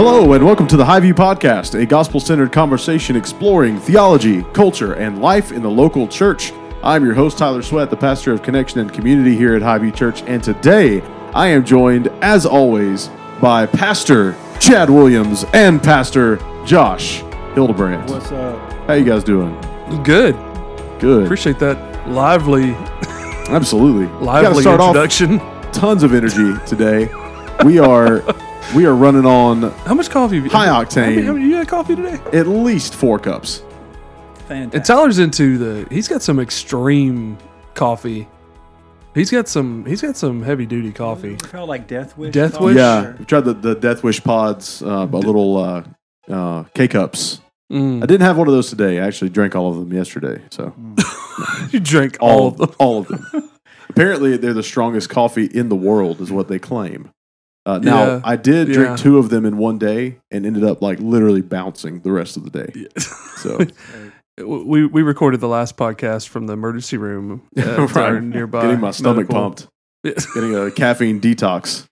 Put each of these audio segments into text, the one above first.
Hello, and welcome to the Highview Podcast, a gospel centered conversation exploring theology, culture, and life in the local church. I'm your host, Tyler Sweat, the pastor of Connection and Community here at Highview Church, and today I am joined, as always, by Pastor Chad Williams and Pastor Josh Hildebrandt. What's up? How you guys doing? Good. Good. Appreciate that lively, Absolutely. We gotta lively start off introduction. tons of energy today. We are we are running on How much coffee? Have you, High how octane. many- how many- you had coffee today? at least four cups. Fantastic. And Tyler's into the. He's got some extreme coffee. He's got some. He's got some heavy duty coffee. called like Death Wish. Death coffee? Wish? Yeah, we tried the, the Death Wish pods, uh, a little uh, uh, K cups. Mm. I didn't have one of those today. I actually drank all of them yesterday. So You drank all, of them. all of them. Apparently, they're the strongest coffee in the world, is what they claim. Uh, now, Yeah, I did drink yeah. two of them in one day and ended up like literally bouncing the rest of the day. So We we recorded the last podcast from the emergency room at our Right. nearby. getting my stomach medical- pumped, Yeah. getting a caffeine detox.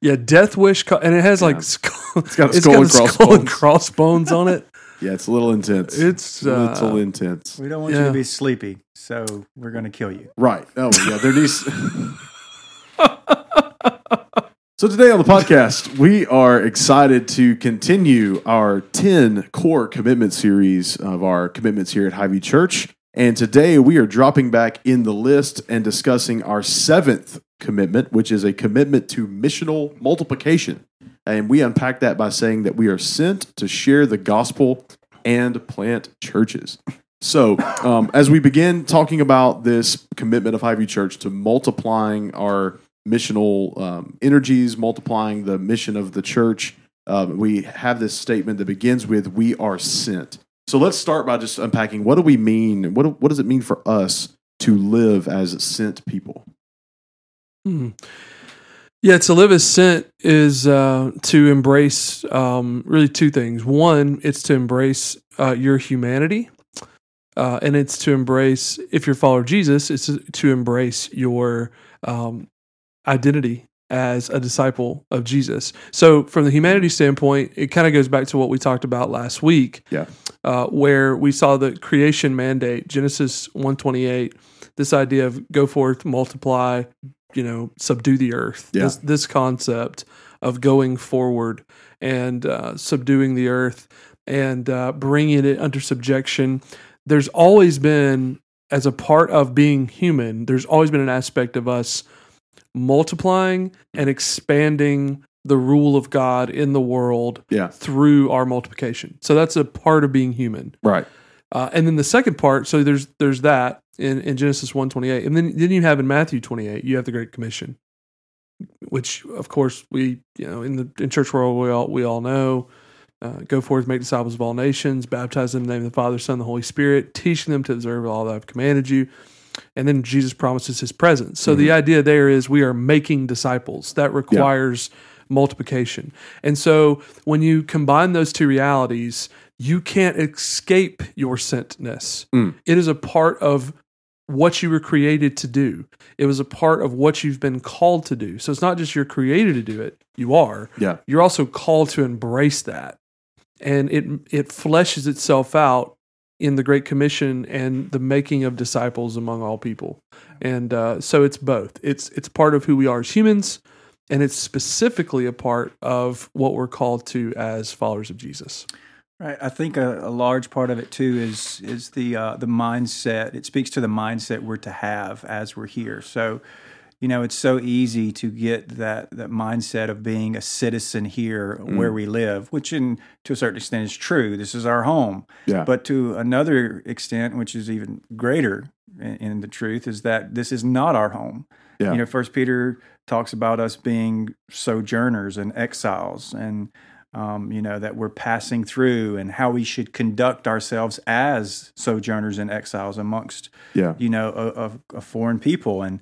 Yeah, Death Wish, co- and it has like skull. It's got a it's skull got and a skull and crossbones. crossbones on it. Yeah, it's a little intense. It's a little uh, intense. We don't want you to be sleepy, so we're going to kill you. Right. Oh, yeah. There needs. So today on the podcast, we are excited to continue our ten core commitment series of our commitments here at Highview Church. And today we are dropping back in the list and discussing our seventh commitment, which is a commitment to missional multiplication. And we unpack that by saying that we are sent to share the gospel and plant churches. So, um, as we begin talking about this commitment of Highview Church to multiplying our missional um, energies, multiplying the mission of the church, um, we have this statement that begins with "We are sent." So, let's start by just unpacking what do we mean? What what does it mean for us to live as sent people? Hmm. Yeah, to live as sent is uh, to embrace um, really two things. One, it's to embrace uh, your humanity, uh, and it's to embrace, if you're a follower of Jesus, it's to embrace your um, identity as a disciple of Jesus. So, from the humanity standpoint, it kind of goes back to what we talked about last week, Yeah. uh, where we saw the creation mandate, Genesis one twenty eight. This idea of go forth, multiply, you know, subdue the earth. Yeah. This, this concept of going forward and uh, subduing the earth and uh, bringing it under subjection. There's always been, as a part of being human, there's always been an aspect of us multiplying and expanding the rule of God in the world Yeah. through our multiplication. So that's a part of being human. Right. Uh, and then the second part, so there's there's that in, in Genesis one twenty eight, and then then you have in Matthew twenty eight, you have the Great Commission, which of course we you know in the in church world we all we all know, uh, go forth, make disciples of all nations, baptize them in the name of the Father, Son, and the Holy Spirit, teaching them to observe all that I've commanded you, and then Jesus promises His presence. So the idea there is we are making disciples. That requires multiplication, and so when you combine those two realities you can't escape your sentness. Mm. It is a part of what you were created to do. It was a part of what you've been called to do. So it's not just you're created to do it, you are. Yeah. You're also called to embrace that. And it it fleshes itself out in the Great Commission and the making of disciples among all people. And uh, so it's both. It's it's part of who we are as humans, and it's specifically a part of what we're called to as followers of Jesus. Right. I think a, a large part of it too is is the uh, the mindset. It speaks to the mindset we're to have as we're here. So, you know, it's so easy to get that that mindset of being a citizen here where we live, which in to a certain extent is true. This is our home. Yeah. But to another extent, which is even greater in, in the truth, is that this is not our home. Yeah. You know, First Peter talks about us being sojourners and exiles, and um, you know that we're passing through, and how we should conduct ourselves as sojourners and exiles amongst yeah. you know a, a, a foreign people, and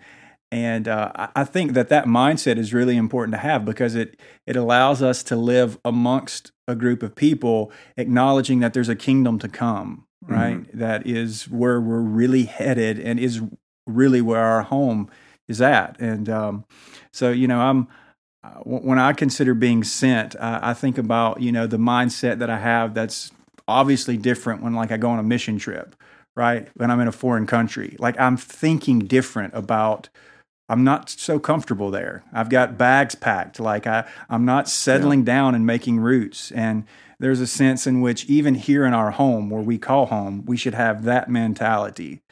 and uh, I- think that that mindset is really important to have because it it allows us to live amongst a group of people, acknowledging that there's a kingdom to come, right? That is where we're really headed, and is really where our home is at. And um, so, you know, I'm uh, when I consider being sent, I, I think about you know the mindset that I have. That's obviously different when like I go on a mission trip, right? When I'm in a foreign country, like I'm thinking different about. I'm not so comfortable there. I've got bags packed. Like I, I'm not settling down and making roots. And there's a sense in which even here in our home, where we call home, we should have that mentality,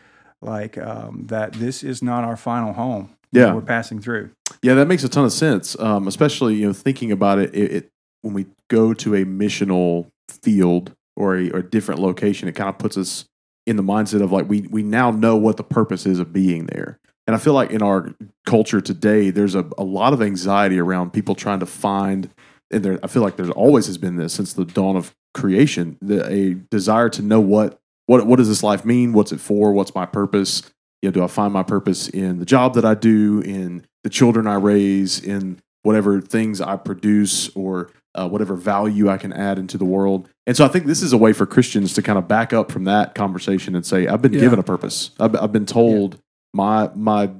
like um, that this is not our final home. Yeah. we're passing through. Yeah, that makes a ton of sense. Um, especially you know thinking about it, it, it when we go to a missional field or a, or a different location, it kind of puts us in the mindset of like we we now know what the purpose is of being there. And I feel like in our culture today, there's a, a lot of anxiety around people trying to find. And there, I feel like there's always has been this since the dawn of creation, the, a desire to know what what what does this life mean? What's it for? What's my purpose? You know, do I find my purpose in the job that I do, in the children I raise, in whatever things I produce, or uh, whatever value I can add into the world? And so I think this is a way for Christians to kind of back up from that conversation and say, I've been Yeah. given a purpose. I've, I've been told my my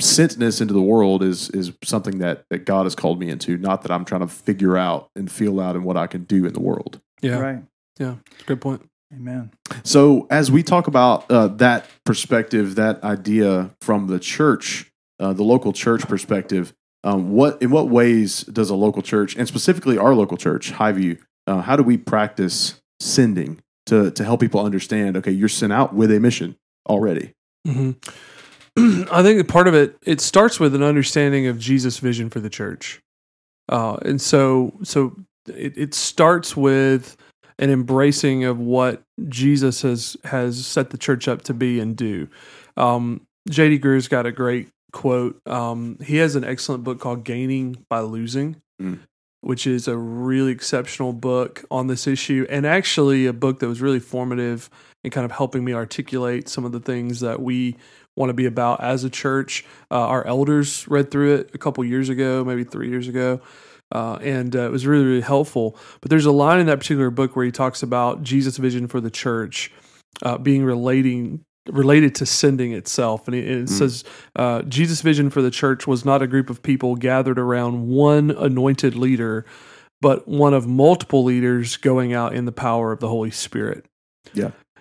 sentness into the world is is something that that God has called me into, not that I'm trying to figure out and feel out and what I can do in the world. Yeah, Right. Yeah, good point. Amen. So, as we talk about uh, that perspective, that idea from the church, uh, the local church perspective, um, what in what ways does a local church, and specifically our local church, Highview, uh, how do we practice sending to to help people understand? Okay, you're sent out with a mission already. hmm I think that part of it it starts with an understanding of Jesus' vision for the church, uh, and so so it, it starts with an embracing of what Jesus has has set the church up to be and do. Um, J.D. Greear's got a great quote. Um, he has an excellent book called "Gaining by Losing." Mm. Which is a really exceptional book on this issue, and actually a book that was really formative in kind of helping me articulate some of the things that we want to be about as a church. Uh, our elders read through it a couple years ago, maybe three years ago, uh, and uh, it was really, really helpful. But there's a line in that particular book where he talks about Jesus' vision for the church uh, being relating related to sending itself, and it, and it says uh, Jesus' vision for the church was not a group of people gathered around one anointed leader. But one of multiple leaders going out in the power of the Holy Spirit.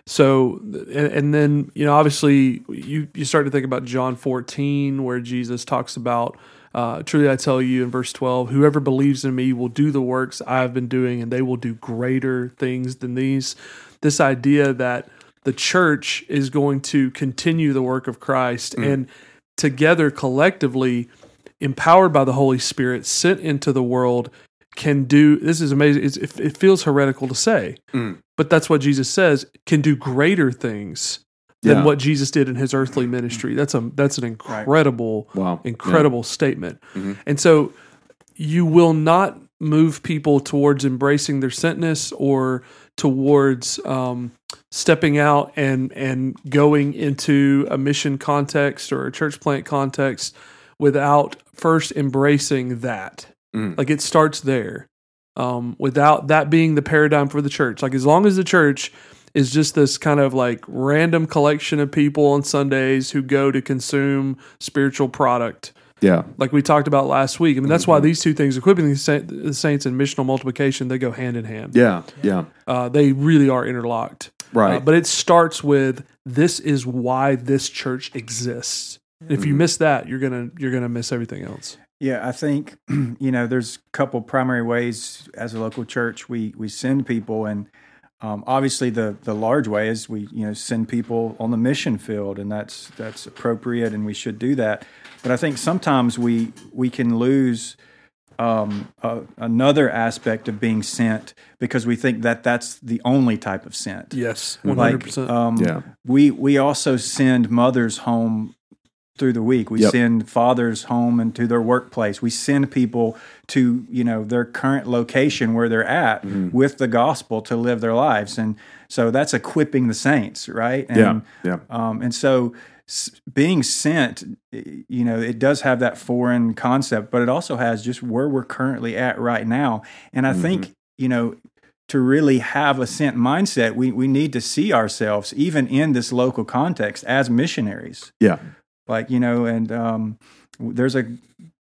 So, and, and then, you know, obviously you, you start to think about John 14, where Jesus talks about, uh, truly I tell you in verse 12, whoever believes in me will do the works I have been doing, and they will do greater things than these. This idea that the church is going to continue the work of Christ and together collectively, empowered by the Holy Spirit, sent into the world, can do this is amazing. It's, it, it feels heretical to say, Mm. But that's what Jesus says can do greater things than Yeah. what Jesus did in his earthly ministry. That's a that's an incredible Wow, incredible statement. Mhm. And so you will not move people towards embracing their sentness or towards um, stepping out and and going into a mission context or a church plant context without first embracing that. Mhm. Like it starts there. Um, without that being the paradigm for the church. Like as long as the church is just this kind of like random collection of people on Sundays who go to consume spiritual product, Yeah, like we talked about last week. I mean, that's why these two things, equipping the saints and missional multiplication, they go hand in hand. yeah, yeah. Uh, they really are interlocked. Right. Uh, but it starts with this is why this church exists. And if you Mhm. miss that, you're gonna you're gonna miss everything else. Yeah, I think you know there's a couple primary ways as a local church we we send people, and um, obviously the the large way is we you know send people on the mission field, and that's that's appropriate, and we should do that. But I think sometimes we we can lose um, uh, another aspect of being sent because we think that that's the only type of sent. Yes, one hundred percent. Um, Yeah. we we also send mothers home through the week. We Yep. send fathers home and to their workplace. We send people to you know their current location where they're at Mm-hmm. with the gospel to live their lives, and so that's equipping the saints, right? And, Yeah, yeah. Um, and so s- being sent, you know, it does have that foreign concept, but it also has just where we're currently at right now. And I think you know to really have a sent mindset, we, we need to see ourselves, even in this local context, as missionaries. Yeah. Like, you know, and um, there's a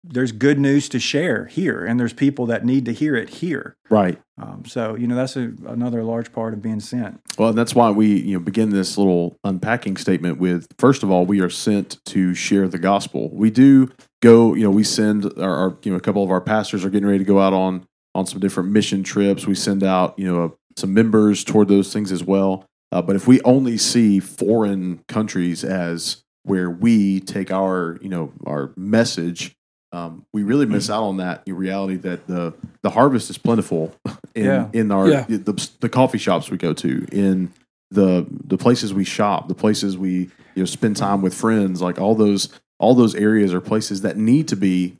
there's good news to share here, and there's people that need to hear it here. Right. Um, so you know that's a, another large part of being sent. Well, that's why we you know begin this little unpacking statement with first of all, we are sent to share the gospel. We do go, you know, we send our, our you know a couple of our pastors are getting ready to go out on on some different mission trips. We send out you know some members toward those things as well. Uh, but if we only see foreign countries as where we take our you know our message um, we really miss out on that reality that the the harvest is plentiful in Yeah. in our Yeah. the, the coffee shops we go to in the the places we shop the places we you know spend time with friends like all those all those areas are places that need to be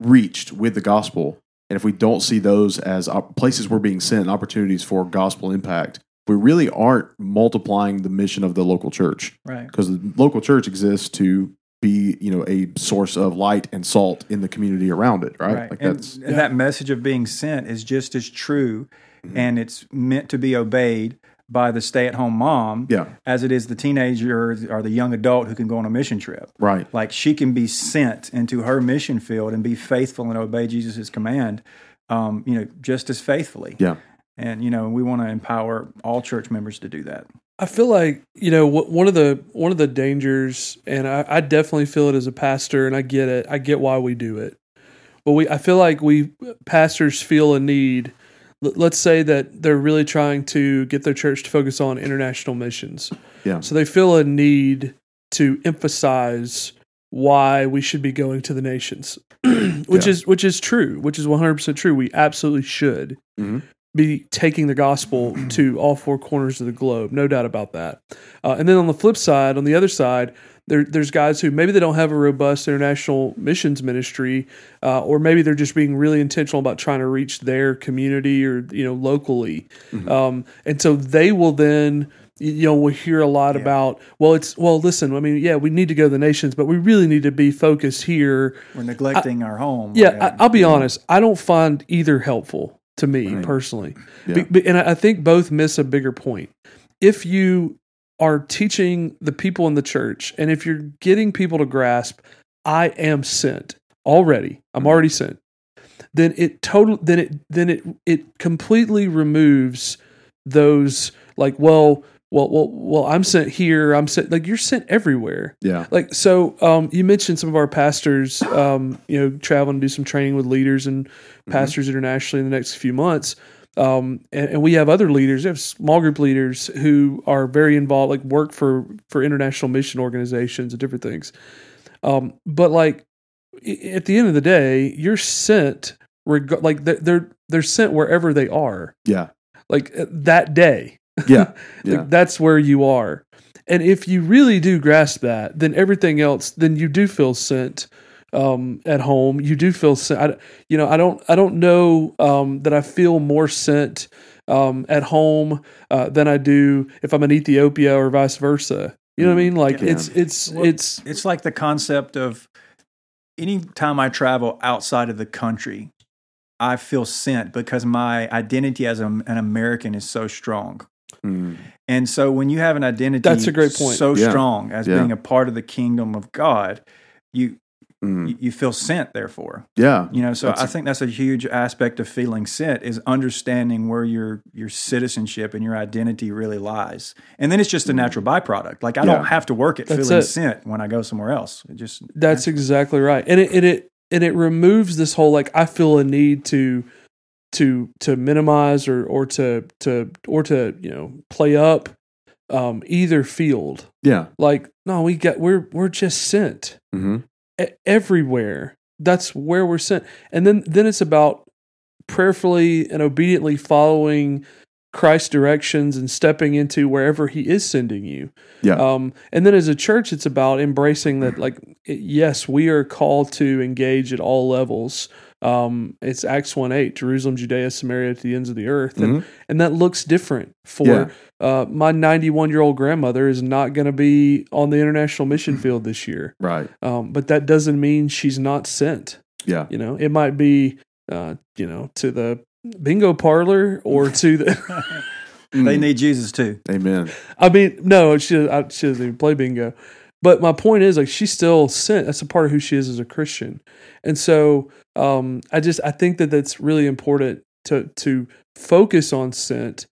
reached with the gospel and if we don't see those as op- places we're being sent opportunities for gospel impact we really aren't multiplying the mission of the local church Right. because the local church exists to be you know a source of light and salt in the community around it right, like and, that's and that message of being sent is just as true, Mm-hmm. and it's meant to be obeyed by the stay-at-home mom yeah as it is the teenager or the young adult who can go on a mission trip. right Like she can be sent into her mission field and be faithful and obey Jesus' command, um, you know, just as faithfully. yeah And you know, we want to empower all church members to do that. I feel like you know one of the one of the dangers, and I, I definitely feel it as a pastor, and I get it. I get why we do it, but we I feel like we pastors feel a need. Let's say that they're really trying to get their church to focus on international missions. Yeah. So they feel a need to emphasize why we should be going to the nations, which Yeah. is which is true, which is one hundred percent true. We absolutely should Mhm. Be taking the gospel to all four corners of the globe, no doubt about that. Uh, and then on the flip side, on the other side, there, there's guys who maybe they don't have a robust international missions ministry, uh, or maybe they're just being really intentional about trying to reach their community or you know locally, um, and so they will then you know we hear a lot about well it's well listen I mean yeah we need to go to the nations but we really need to be focused here We're neglecting our home. yeah, I, I'll be honest. I don't find either helpful to me Right. personally, Yeah. Be- and I I think both miss a bigger point. If you are teaching the people in the church, and if you're getting people to grasp, I am sent already. I'm already sent. Then it total. Then it. Then it. It completely removes those like well. Well, well, well. I'm sent here. I'm sent. Like you're sent everywhere yeah like so um, you mentioned some of our pastors um, you know traveling to do some training with leaders and pastors internationally in the next few months um, and, and we have other leaders we have small group leaders who are very involved like work for for international mission organizations and different things um, but like at the end of the day you're sent reg- like they're- they're they're sent wherever they are yeah like uh, that day yeah like, that's where you are. And if you really do grasp that, then everything else, then you do feel sent um, at home. You do feel sent. I, you know, I don't. I don't know um, that I feel more sent um, at home uh, than I do if I'm in Ethiopia or vice versa. You know what I mean? Like Yeah. it's it's Well, it's It's like the concept of anytime I travel outside of the country, I feel sent because my identity as a, an American is so strong. Mm. And so when you have an identity That's a great point. so Yeah. strong as Yeah. being a part of the kingdom of God, you Mm. you- you feel sent therefore. yeah You know, so That's I a- think that's a huge aspect of feeling sent is understanding where your your citizenship and your identity really lies. And then it's just a natural byproduct. Like I Mm. Yeah. don't have to work at That's feeling it. sent when I go somewhere else. It just That's exactly right, and it, and it and it removes this whole like I feel a need to to to minimize or or to to or to you know play up um, either field. yeah Like no, we get we're we're just sent hmm e- everywhere. That's where we're sent, and then then it's about prayerfully and obediently following Christ's directions and stepping into wherever He is sending you. Yeah. Um, and then as a church, it's about embracing that, like, yes, we are called to engage at all levels. Um, it's Acts 1 8, Jerusalem, Judea, Samaria to the ends of the earth. And, Mhm. and that looks different for Yeah. uh, my 91 year old grandmother is not going to be on the international mission field this year. right Um, but that doesn't mean she's not sent. yeah You know, it might be, uh, you know, to the bingo parlor or to the. they need Jesus too. amen I mean, no, she I, she doesn't even play bingo. But my point is, like, she's still sent. That's a part of who she is as a Christian. And so, um, I just I think that that's really important to to focus on sent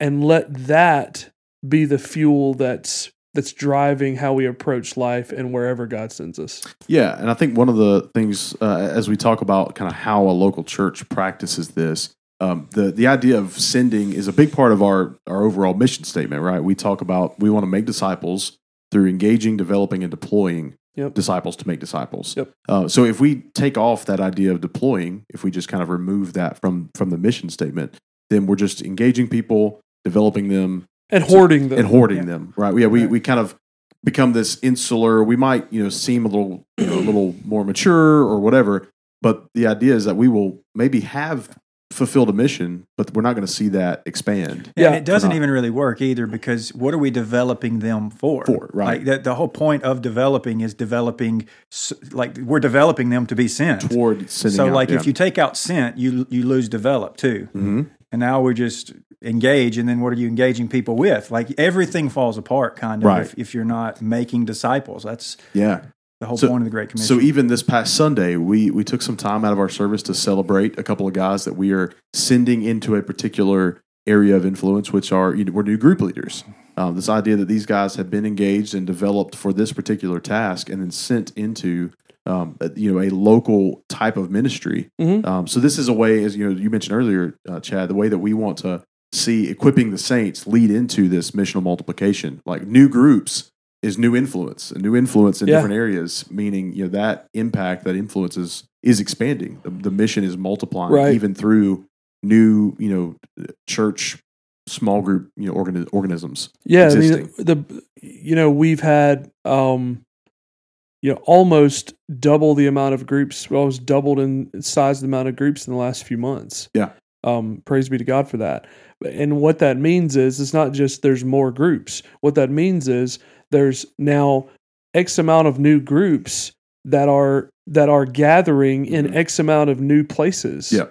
and let that be the fuel that's that's driving how we approach life and wherever God sends us. Yeah, and I think one of the things uh, as we talk about kind of how a local church practices this, um, the the idea of sending is a big part of our our overall mission statement, right? We talk about we want to make disciples through engaging, developing, and deploying Yep. disciples to make disciples. Yep. Uh, so if we take off that idea of deploying, if we just kind of remove that from from the mission statement, then we're just engaging people, developing them, And hoarding them. and hoarding Yeah. them, right? Yeah, we, Right. we kind of become this insular. We might, you know, seem a little, you know, a little more mature or whatever, but the idea is that we will maybe have fulfilled a mission, but we're not going to see that expand. Yeah, Yeah. and it doesn't even really work either because what are we developing them for? For, right. Like the, the whole point of developing is developing, like we're developing them to be sent. Toward sending so, out, like yeah. if you take out sent, you you lose develop too. Mhm. And now we're just engage, and then what are you engaging people with? Like everything falls apart, kind of, Right. if, if you're not making disciples. That's yeah. The whole So- point of the Great Commission. So even this past Sunday, we we took some time out of our service to celebrate a couple of guys that we are sending into a particular area of influence, which are you know, we're new group leaders. Um, this idea that these guys have been engaged and developed for this particular task, and then sent into um, a- you know a local type of ministry. Mhm. Um, so this is a way, as you know, you mentioned earlier, uh, Chad, the way that we want to see equipping the saints lead into this missional multiplication, like new groups is new influence, a new influence in Yeah. different areas, meaning you know that impact, that influence is is expanding. The, the mission is multiplying, Right. even through new, you know, church small group, you know, organi- organisms. Yeah, I mean the you know we've had um you know almost double the amount of groups, well, almost doubled in size the amount of groups in the last few months. Yeah. Um, praise be to God for that. And what that means is it's not just there's more groups. What that means is there's now X amount of new groups that are that are gathering in Mhm. X amount of new places. Yeah.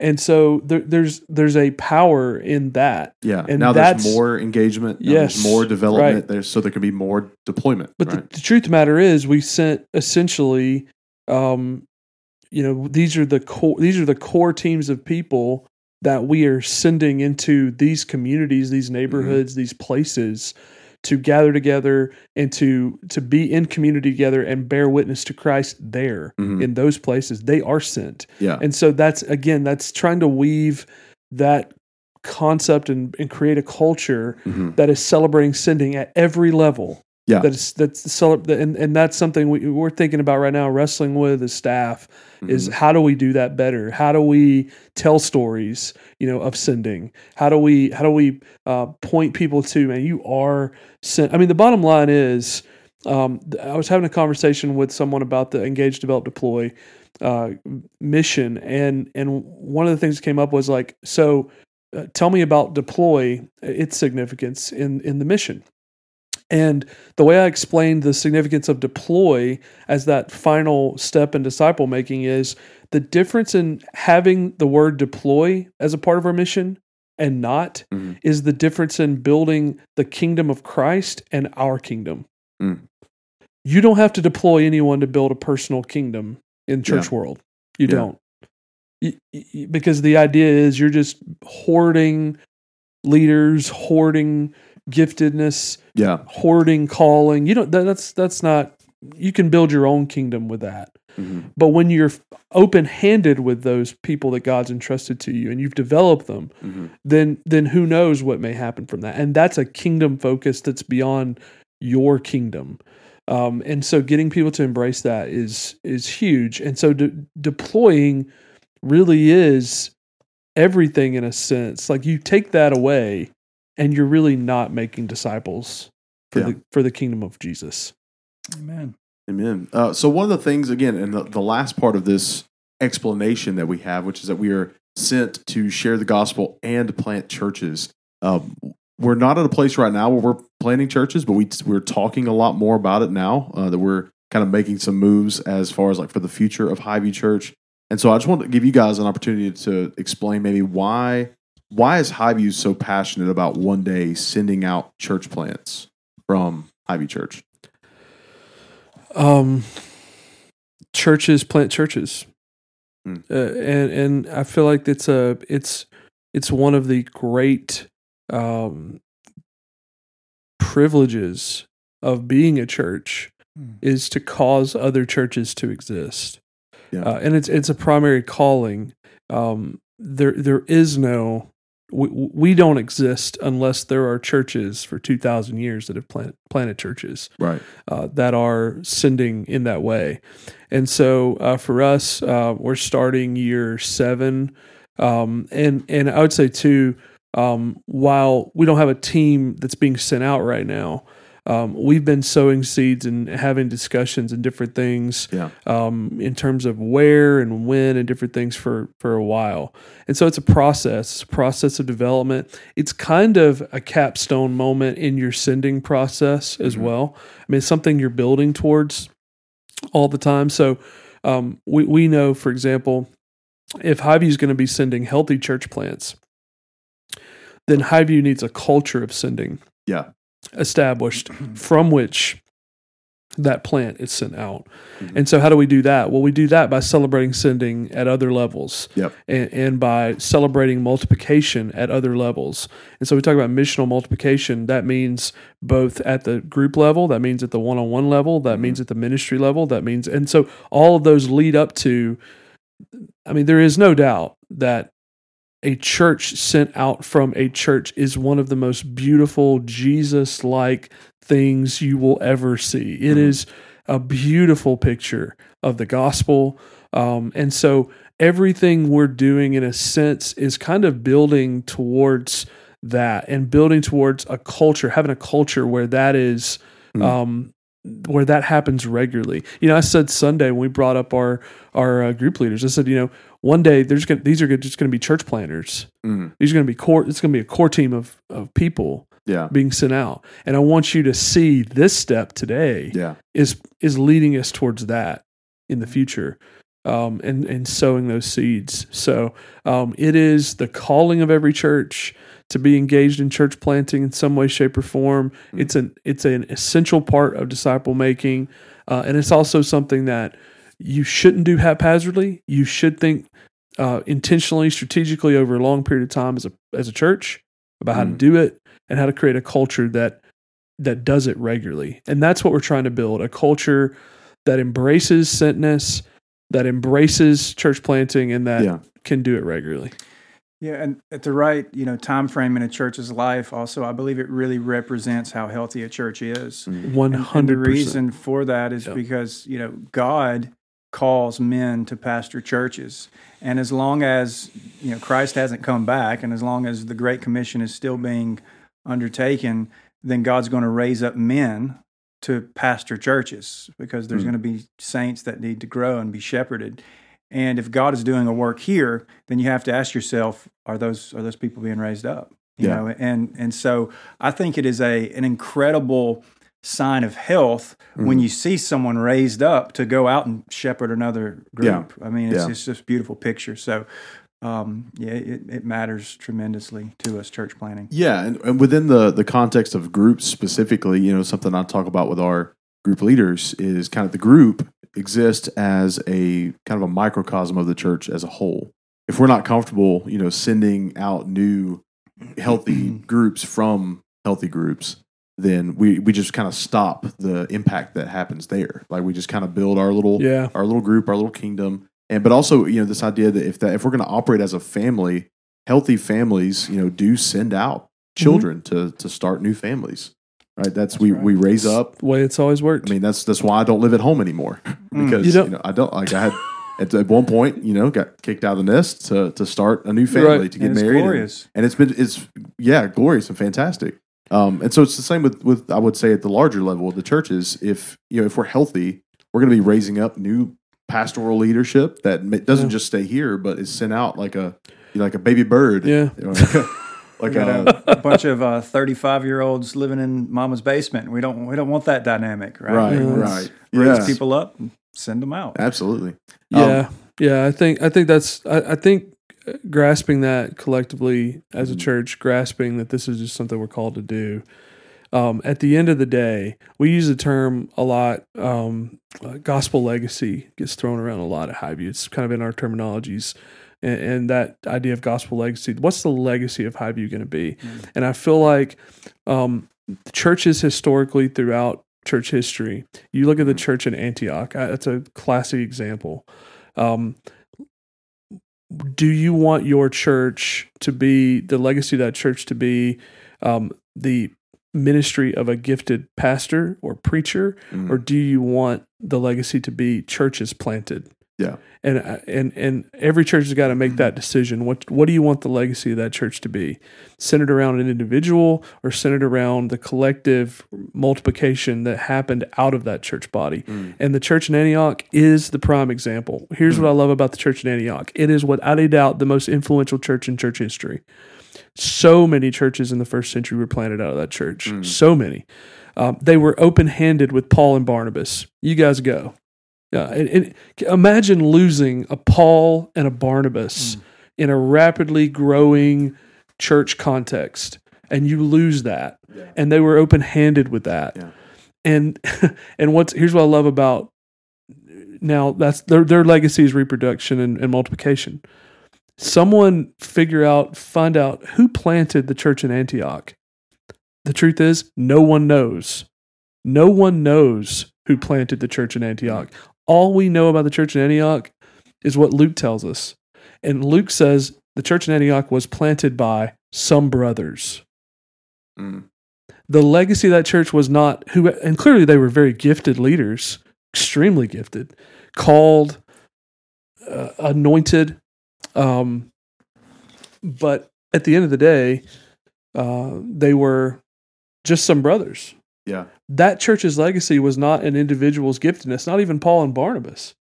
And so there, there's there's a power in that. Yeah. And now there's more engagement. Yes, there's more development. right. There's so there can be more deployment. But right? the, the truth of the matter is, we sent essentially, um, you know, these are the core these are the core teams of people that we are sending into these communities, these neighborhoods, these places to gather together and to to be in community together and bear witness to Christ there Mhm. in those places. They are sent. yeah. And so that's again, that's trying to weave that concept and, and create a culture Mhm. that is celebrating sending at every level. Yeah. That's that's and and that's something we, we're thinking about right now, wrestling with the staff. Mm-hmm. Is how do we do that better? How do we tell stories, you know, of sending? How do we how do we uh, point people to man? You are sent. I mean, the bottom line is, um, I was having a conversation with someone about the engage, develop, deploy uh, mission, and and one of the things that came up was like, so uh, tell me about deploy, its significance in in the mission. And the way I explained the significance of deploy as that final step in disciple making is the difference in having the word deploy as a part of our mission and not Mhm. is the difference in building the kingdom of Christ and our kingdom. Mm. You don't have to deploy anyone to build a personal kingdom in church world. You Yeah. don't. Because the idea is you're just hoarding leaders, hoarding giftedness, Yeah. hoarding calling. You don't that, that's that's not you can build your own kingdom with that. Mhm. But when you're open-handed with those people that God's entrusted to you and you've developed them, Mhm. then then who knows what may happen from that. And that's a kingdom focus that's beyond your kingdom. Um, and so getting people to embrace that is is huge. And so de- deploying really is everything in a sense. Like you take that away and you're really not making disciples for Yeah. the for the kingdom of Jesus. Amen. Amen. Uh, so one of the things, again, in the, the last part of this explanation that we have, which is that we are sent to share the gospel and plant churches. Um, we're not at a place right now where we're planting churches, but we we're talking a lot more about it now. Uh, that we're kind of making some moves as far as like for the future of Highview Church. And so I just want to give you guys an opportunity to explain maybe why why is Highview so passionate about one day sending out church plants from Highview Church? Um, churches plant churches, Hmm. uh, and and I feel like it's a it's it's one of the great um, privileges of being a church Hmm. is to cause other churches to exist, Yeah. uh, and it's it's a primary calling. Um, there there is no we, we don't exist unless there are churches for two thousand years that have plant, planted churches Right. uh, that are sending in that way. And so uh, for us, uh, we're starting year seven, um, and and I would say too, um, while we don't have a team that's being sent out right now. Um, we've been sowing seeds and having discussions and different things Yeah. um, in terms of where and when and different things for for a while. And so it's a process, it's a process of development. It's kind of a capstone moment in your sending process as Mhm. well. I mean, it's something you're building towards all the time. So um, we we know, for example, if Highview is going to be sending healthy church plants, then Highview needs a culture of sending Yeah. Established from which that plant is sent out. Mhm. And so, how do we do that? Well, we do that by celebrating sending at other levels Yep. and, and by celebrating multiplication at other levels. And so, we talk about missional multiplication. That means both at the group level, that means at the one on one level, that Mhm. means at the ministry level, that means, and so all of those lead up to, I mean, there is no doubt that a church sent out from a church is one of the most beautiful Jesus like things you will ever see. It Mhm. is a beautiful picture of the gospel. Um, and so everything we're doing, in a sense, is kind of building towards that and building towards a culture, having a culture where that is. Mhm. Um, where that happens regularly. You know, I said Sunday when we brought up our our uh, group leaders. I said, you know, one day there's gonna, these are just going to be church planters. Mhm. These are going to be core. It's going to be a core team of of people Yeah. being sent out, and I want you to see this step today Yeah. is is leading us towards that in the future, um, and and sowing those seeds. So um, it is the calling of every church to be engaged in church planting in some way, shape, or form. Mhm. It's an it's an essential part of disciple making, uh, and it's also something that you shouldn't do haphazardly. You should think uh, intentionally, strategically over a long period of time as a as a church about how to Mhm. do it and how to create a culture that that does it regularly. And that's what we're trying to build a culture that embraces sentness, that embraces church planting, and that Yeah. can do it regularly. Yeah, and at the right, you know, time frame in a church's life, also, I believe it really represents how healthy a church is. Mhm. One And, and the hundred reason for that is Yeah. because you know God calls men to pastor churches, and as long as you know Christ hasn't come back, and as long as the Great Commission is still being undertaken, then God's going to raise up men to pastor churches because there's Mm. going to be saints that need to grow and be shepherded. And if God is doing a work here, then you have to ask yourself: Are those are those people being raised up? You Yeah. know, and and so I think it is a an incredible sign of health when Mhm. you see someone raised up to go out and shepherd another group. Yeah. I mean, it's, Yeah. it's just a beautiful picture. So, um, yeah, it, it matters tremendously to us church planting. Yeah, and, and within the the context of groups specifically, you know, something I talk about with our group leaders is kind of the group exists as a kind of a microcosm of the church as a whole. If we're not comfortable, you know, sending out new healthy groups from healthy groups, then we we just kind of stop the impact that happens there. Like we just kind of build our little Yeah. our little group, our little kingdom, and but also you know this idea that if that if we're going to operate as a family, healthy families, you know, do send out mm-hmm. children to to start new families. Right. That's, That's we right. we raise up. The way it's always worked. I mean, that's that's why I don't live at home anymore because You you, don't- know I don't like I had. At, at one point, you know, got kicked out of the nest to, to start a new family Right. to get And it's married, and- glorious. and it's been it's yeah glorious and fantastic um, and so it's the same with with i would say at the larger level of the churches if you know if we're healthy we're going to be raising up new pastoral leadership that doesn't Yeah. just stay here but is sent out like a like a baby bird yeah. You know, like a, like We got a a, a bunch of uh, thirty-five-year-olds living in mama's basement. We don't we don't want that dynamic, right? right We right Raise yeah people up and send them out. absolutely Yeah, yeah. I think I think that's I, I think uh, grasping that collectively as a Mhm. church, grasping that this is just something we're called to do. um, at the end of the day, we use the term a lot. Um, uh, gospel legacy gets thrown around a lot at Highview. It's kind of in our terminologies. And, and that idea of gospel legacy, what's the legacy of Highview going to be? And I feel like um, churches historically throughout church history, you look at the church in Antioch, uh, that's a classic example. Um, do you want your church to be the legacy of that church to be um, the ministry of a gifted pastor or preacher, Mm. or do you want the legacy to be churches planted? Yeah. and uh, and and every church has got to make that decision. What what do you want the legacy of that church to be? Centered around an individual, or centered around the collective multiplication that happened out of that church body? Mm. And the church in Antioch is the prime example. Here's what I love about the church in Antioch: it is without a doubt the most influential church in church history. So many churches in the first century were planted out of that church. Mm. So many. Um, they were open handed with Paul and Barnabas. You guys go. Yeah, and, and imagine losing a Paul and a Barnabas Mm. in a rapidly growing church context, and you lose that. Yeah. And they were open handed with that. Yeah. And and what's here's what I love about now that's their their legacy is reproduction and, and multiplication. Someone figure out, find out who planted the church in Antioch. The truth is, no one knows. No one knows who planted the church in Antioch. All we know about the church in Antioch is what Luke tells us. And Luke says the church in Antioch was planted by some brothers. Mm. The legacy of that church was not who, and clearly they were very gifted leaders, extremely gifted, called, uh, anointed. Um, but at the end of the day, uh, they were just some brothers Yeah. that church's legacy was not an individual's giftedness, not even Paul and Barnabas.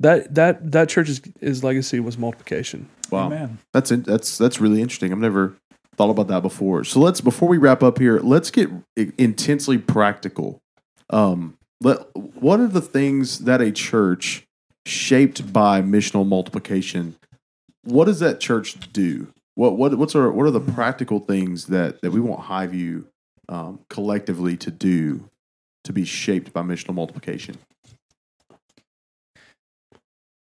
That that that church's his legacy was multiplication. Wow. Amen. That's in, that's that's really interesting. I've never thought about that before. So let's before we wrap up here, let's get intensely practical. Um, let what are the things that a church shaped by missional multiplication? What does that church do? What what what's our what are the practical things that that we want Highview um, collectively to do to be shaped by missional multiplication?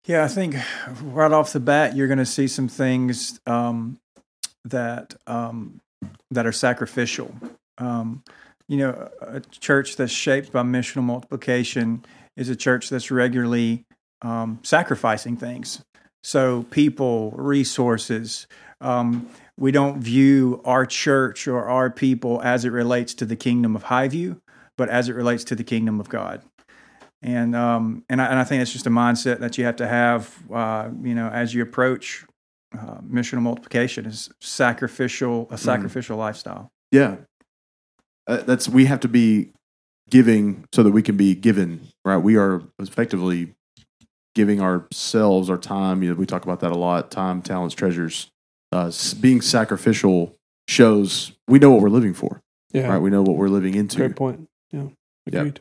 Yeah, I think right off the bat, you're going to see some things um, that um, that are sacrificial. Um, you know, a church that's shaped by missional multiplication is a church that's regularly um, sacrificing things. So, people, resources. We don't view our church or our people as it relates to the kingdom of Highview, but as it relates to the kingdom of God and um, and I, and I think it's just a mindset that you have to have, uh, you know, as you approach uh, missional multiplication is sacrificial, a sacrificial lifestyle. Yeah, uh, that's we have to be giving so that we can be given. Right, we are effectively giving ourselves our time. You know, we talk about that a lot: time, talents, treasures. Uh, being sacrificial shows we know what we're living for. Yeah, Right, we know what we're living into. great point. Yeah, agreed.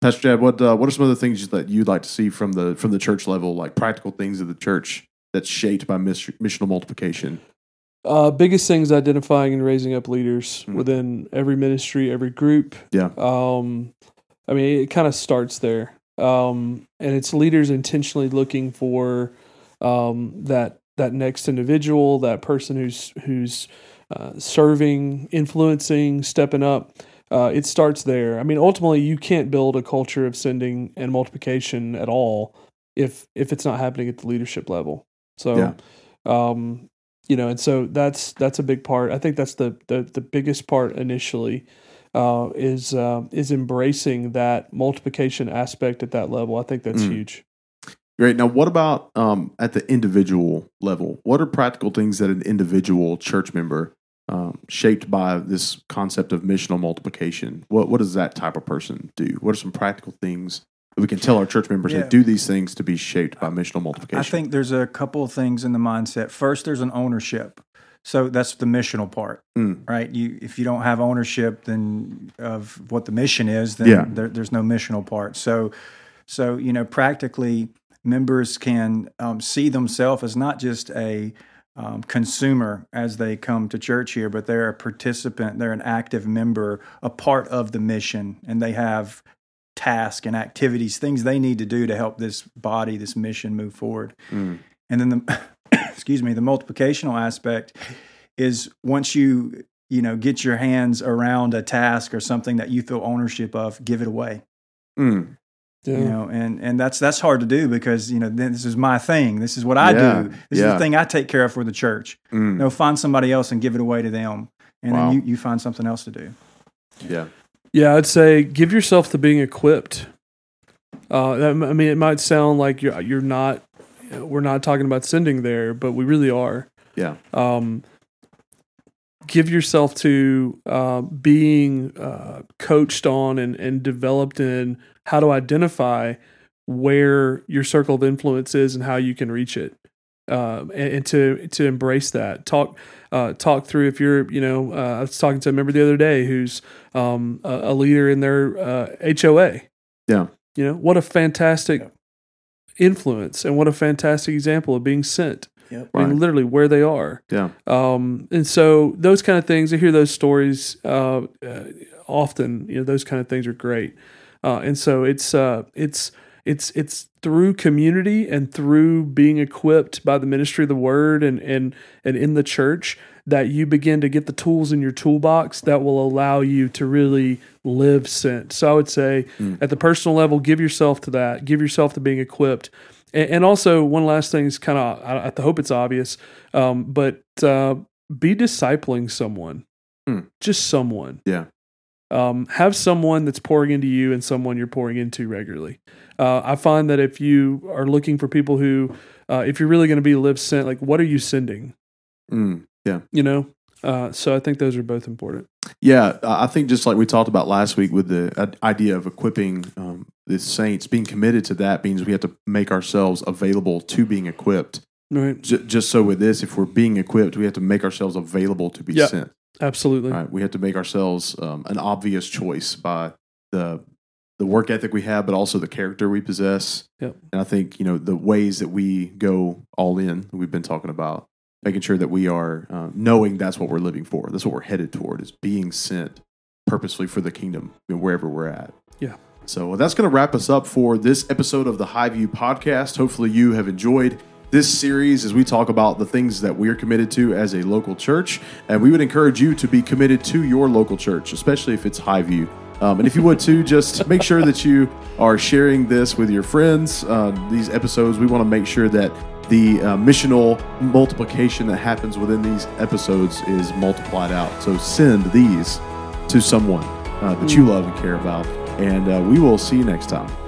Pastor Chad, what uh, what are some of the things that you'd like to see from the from the church level, like practical things of the church that's shaped by mis- missional multiplication? Uh, biggest things identifying and raising up leaders Mhm. within every ministry, every group. Yeah. Um, I mean, it kind of starts there, um, and it's leaders intentionally looking for um, that that next individual, that person who's who's uh, serving, influencing, stepping up. Uh, it starts there. I mean, ultimately, you can't build a culture of sending and multiplication at all if if it's not happening at the leadership level. So, Yeah. um, you know, and so that's that's a big part. I think that's the the, the biggest part initially uh, is uh, is embracing that multiplication aspect at that level. I think that's Mm. huge. Great. Now, what about um, at the individual level? What are practical things that an individual church member, um, shaped by this concept of missional multiplication, what what does that type of person do? What are some practical things that we can tell our church members Yeah. that do these things to be shaped by missional multiplication? I think there's a couple of things in the mindset. First, there's an ownership. So that's the missional part, Mm. right? You if you don't have ownership then of what the mission is, then Yeah. there, there's no missional part. So so you know practically members can um, see themselves as not just a um, consumer as they come to church here, but they're a participant, they're an active member, a part of the mission, and they have tasks and activities, things they need to do to help this body, this mission move forward. Mm. And then the excuse me, the multiplicational aspect is once you you know get your hands around a task or something that you feel ownership of, give it away. Mm. Yeah. You know, and and that's that's hard to do because you know then this is my thing. This is what I Yeah, do. This is the thing I take care of for the church. Mm. No, find somebody else and give it away to them, and Wow. then you, you find something else to do. Yeah. Yeah, I'd say give yourself to being equipped. Uh, that, I mean, it might sound like you're you're not. We're not talking about sending there, but we really are. Yeah. Um, give yourself to uh, being uh, coached on and, and developed in how to identify where your circle of influence is and how you can reach it, um, and, and to to embrace that. Talk uh, talk through if you're you know uh, I was talking to a member the other day who's um, a, a leader in their uh, HOA. Yeah. you know what a fantastic Yeah. influence and what a fantastic example of being sent. Yep. I mean, Right. literally where they are. Yeah. Um, and so those kind of things, I hear those stories uh, uh, often. You know, those kind of things are great. Uh, and so it's uh, it's it's it's through community and through being equipped by the ministry of the word and and and in the church that you begin to get the tools in your toolbox that will allow you to really live sent. So I would say Mm. at the personal level, give yourself to that. Give yourself to being equipped. And, and also, one last thing is kind of, I, I hope it's obvious, um, but uh, be discipling someone, Hmm. just someone. Yeah. Um, have someone that's pouring into you and someone you're pouring into regularly. Uh, I find that if you are looking for people who, uh, if you're really going to be live sent, like what are you sending? Mm. Yeah. You know. Uh, so I think those are both important. Yeah, I think just like we talked about last week with the uh, idea of equipping um, the saints, being committed to that means we have to make ourselves available to being equipped. Right. J- just so with this, if we're being equipped, we have to make ourselves available to be Yeah. sent. Absolutely. Right? We have to make ourselves um, an obvious choice by the the work ethic we have, but also the character we possess. Yep. And I think you know the ways that we go all in. We've been talking about making sure that we are uh, knowing that's what we're living for. That's what we're headed toward is being sent purposely for the kingdom you know, wherever we're at. Yeah. So well, that's going to wrap us up for this episode of the Highview podcast. Hopefully, you have enjoyed this series as we talk about the things that we're committed to as a local church. And we would encourage you to be committed to your local church, especially if it's Highview. Um, and if you would too, just make sure that you are sharing this with your friends. Uh, these episodes, we want to make sure that the uh, missional multiplication that happens within these episodes is multiplied out. So send these to someone uh, that you love and care about. And uh, we will see you next time.